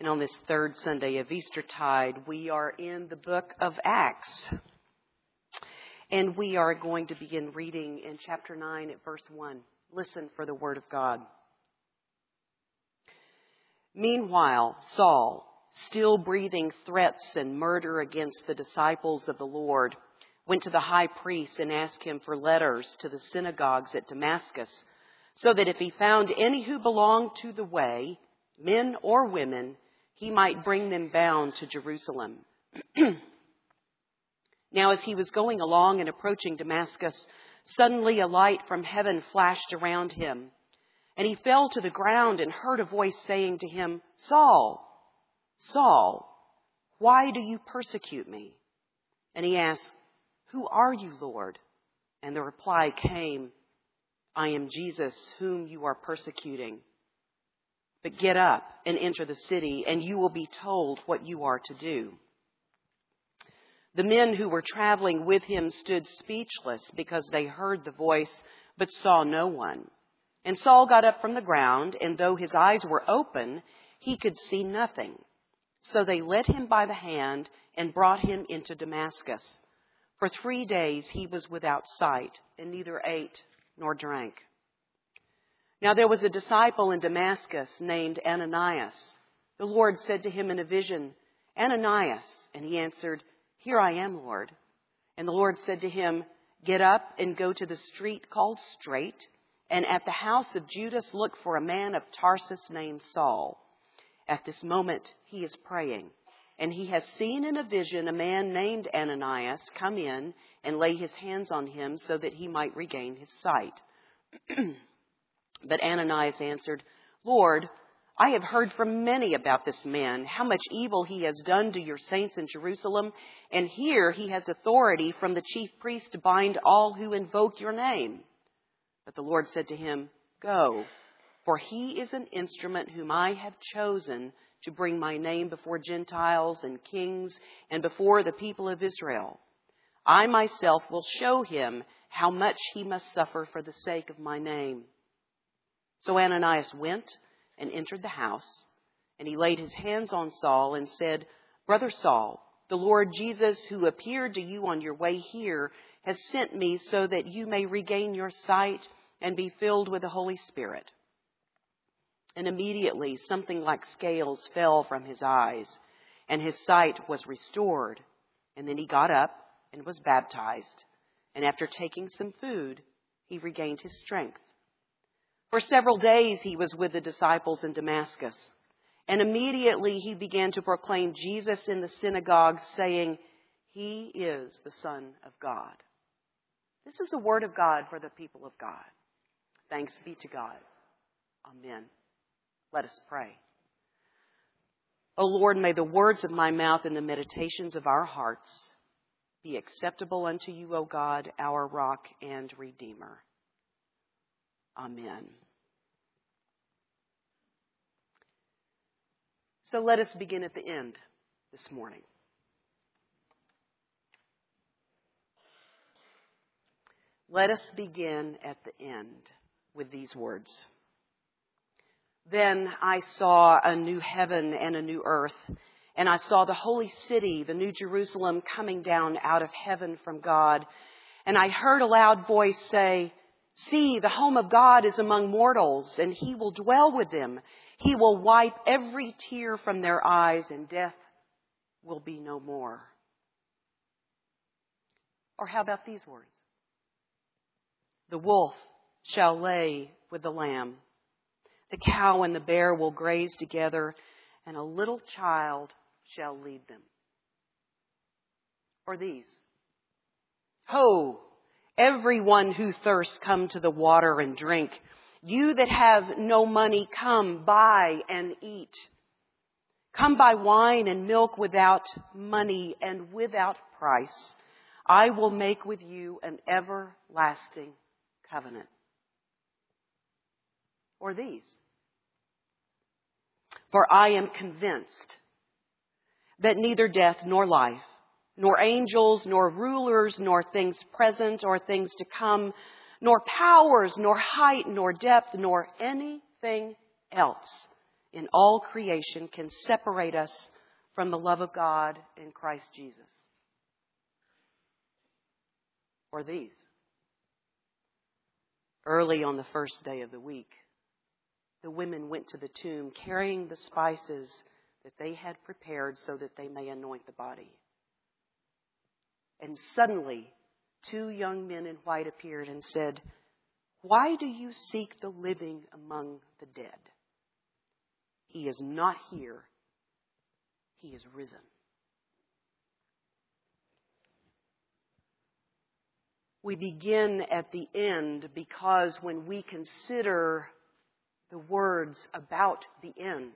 And on this third Sunday of Eastertide, we are in the book of Acts. And we are going to begin reading in chapter 9 at verse 1. Listen for the word of God. Meanwhile, Saul, still breathing threats and murder against the disciples of the Lord, went to the high priest and asked him for letters to the synagogues at Damascus, so that if he found any who belonged to the way, men or women, he might bring them bound to Jerusalem. now, as he was going along and approaching Damascus, suddenly a light from heaven flashed around him. And he fell to the ground and heard a voice saying to him, Saul, Saul, why do you persecute me? And he asked, Who are you, Lord? And the reply came, I am Jesus, whom you are persecuting. But get up and enter the city, and you will be told what you are to do. The men who were traveling with him stood speechless because they heard the voice, but saw no one. And Saul got up from the ground, and though his eyes were open, he could see nothing. So they led him by the hand and brought him into Damascus. For three days he was without sight, and neither ate nor drank. Now there was a disciple in Damascus named Ananias. The Lord said to him in a vision, Ananias. And he answered, Here I am, Lord. And the Lord said to him, Get up and go to the street called Straight, and at the house of Judas look for a man of Tarsus named Saul. At this moment he is praying, and he has seen in a vision a man named Ananias come in and lay his hands on him so that he might regain his sight. but Ananias answered, Lord, I have heard from many about this man, how much evil he has done to your saints in Jerusalem, and here he has authority from the chief priest to bind all who invoke your name. But the Lord said to him, Go, for he is an instrument whom I have chosen to bring my name before Gentiles and kings and before the people of Israel. I myself will show him how much he must suffer for the sake of my name. So Ananias went and entered the house, and he laid his hands on Saul and said, Brother Saul, the Lord Jesus, who appeared to you on your way here, has sent me so that you may regain your sight and be filled with the Holy Spirit. And immediately something like scales fell from his eyes, and his sight was restored. And then he got up and was baptized. And after taking some food, he regained his strength. For several days he was with the disciples in Damascus. And immediately he began to proclaim Jesus in the synagogues, saying, He is the Son of God. This is the word of God for the people of God. Thanks be to God. Amen. Let us pray. O Lord, may the words of my mouth and the meditations of our hearts be acceptable unto you, O God, our rock and redeemer. Amen. So let us begin at the end this morning. Let us begin at the end with these words. Then I saw a new heaven and a new earth and I saw the holy city, the new Jerusalem, coming down out of heaven from God. And I heard a loud voice say, See, the home of God is among mortals, and he will dwell with them. He will wipe every tear from their eyes, and death will be no more. Or how about these words? The wolf shall lay with the lamb. The cow and the bear will graze together, and a little child shall lead them. Or these. Ho, everyone who thirsts, come to the water and drink. You that have no money, come buy and eat. Come buy wine and milk without money and without price. I will make with you an everlasting covenant. Or these. For I am convinced that neither death nor life, nor angels, nor rulers, nor things present or things to come, nor powers, nor height, nor depth, nor anything else in all creation can separate us from the love of God in Christ Jesus? Or these? Early on the first day of the week, the women went to the tomb carrying the spices that they had prepared so that they may anoint the body. And suddenly, two young men in white appeared and said, Why do you seek the living among the dead? He is not here, he is risen. We begin at the end because when we consider the words about the end,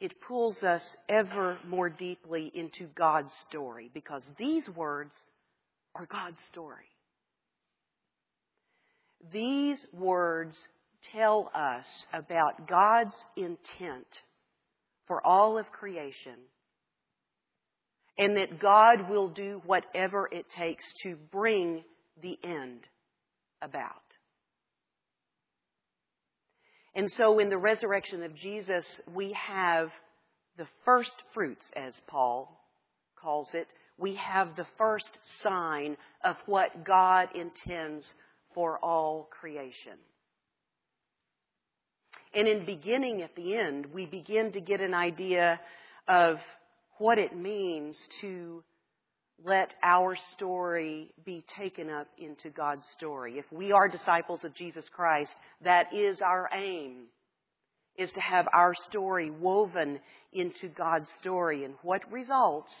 it pulls us ever more deeply into God's story because these words are God's story. These words tell us about God's intent for all of creation and that God will do whatever it takes to bring the end about. And so in the resurrection of Jesus, we have the first fruits, as Paul calls it. We have the first sign of what God intends for all creation. And in beginning at the end, we begin to get an idea of what it means to let our story be taken up into God's story. If we are disciples of Jesus Christ, that is our aim, is to have our story woven into God's story. And what results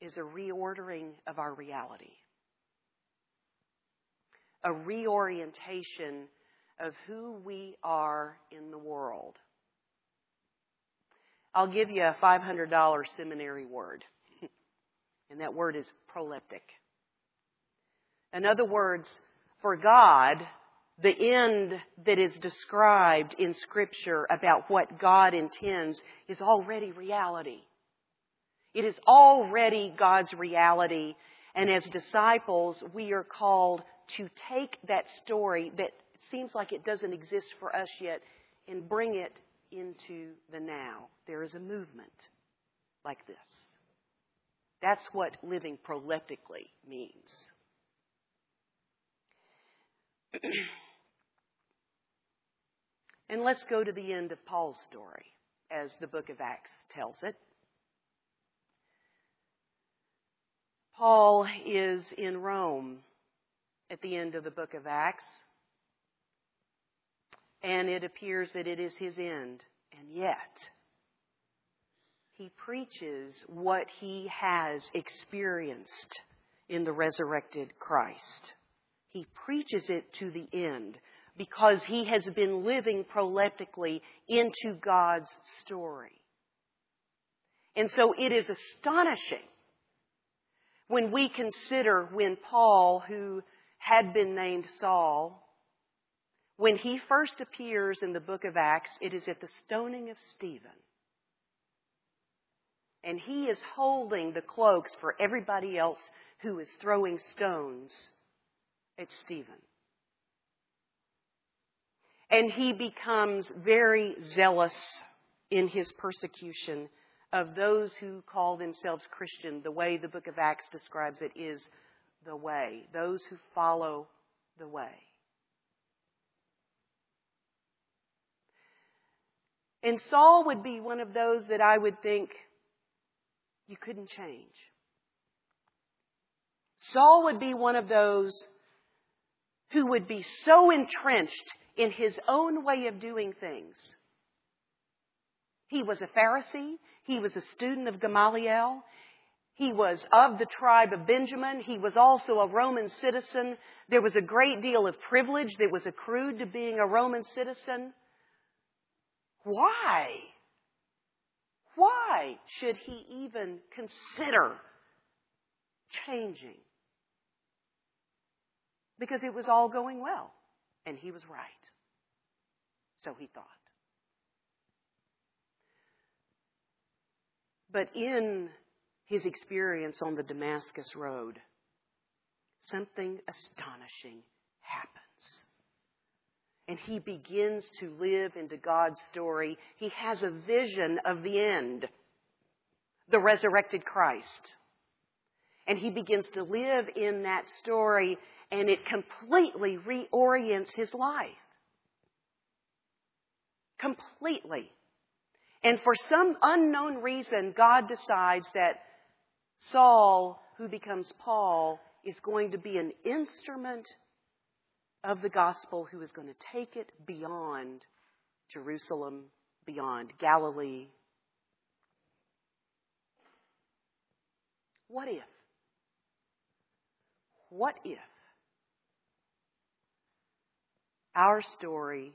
is a reordering of our reality, a reorientation of who we are in the world. I'll give you a $500 seminary word. And that word is proleptic. In other words, for God, the end that is described in Scripture about what God intends is already reality. It is already God's reality. And as disciples, we are called to take that story that seems like it doesn't exist for us yet and bring it into the now. There is a movement like this. That's what living proleptically means. and let's go to the end of Paul's story, as the book of Acts tells it. Paul is in Rome at the end of the book of Acts, and it appears that it is his end. And yet, he preaches what he has experienced in the resurrected Christ. He preaches it to the end because he has been living proleptically into God's story. And so it is astonishing when we consider when Paul, who had been named Saul, when he first appears in the book of Acts, it is at the stoning of Stephen and he is holding the cloaks for everybody else who is throwing stones at Stephen. And he becomes very zealous in his persecution of those who call themselves Christian. The way the book of Acts describes it is the way, those who follow the way. And Saul would be one of those that I would think you couldn't change. Saul would be one of those who would be so entrenched in his own way of doing things. He was a Pharisee. He was a student of Gamaliel. He was of the tribe of Benjamin. He was also a Roman citizen. There was a great deal of privilege that was accrued to being a Roman citizen. Why? Why should he even consider changing? Because it was all going well, and he was right. So he thought. But in his experience on the Damascus Road, something astonishing happens. And he begins to live into God's story. He has a vision of the end, the resurrected Christ. And he begins to live in that story, and it completely reorients his life. Completely. And for some unknown reason, God decides that Saul, who becomes Paul, is going to be an instrument of the gospel who is going to take it beyond Jerusalem, beyond Galilee. What if? What if our story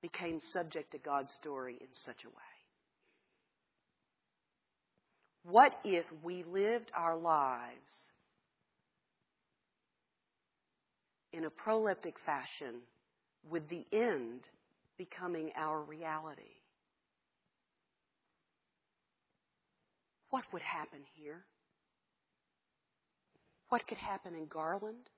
became subject to God's story in such a way? What if we lived our lives in a proleptic fashion with the end becoming our reality? What would happen here? What could happen in Garland?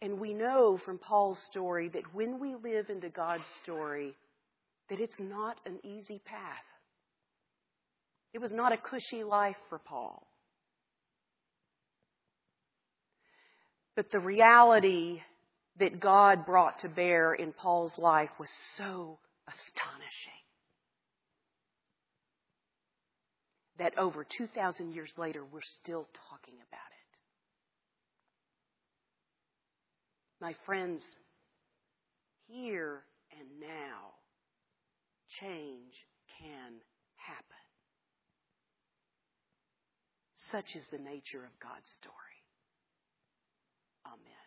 And we know from Paul's story that when we live into God's story, that it's not an easy path. It was not a cushy life for Paul. But the reality that God brought to bear in Paul's life was so astonishing that over 2,000 years later, we're still talking about it. My friends, here and now, change can happen. Such is the nature of God's story. Oh, Amen.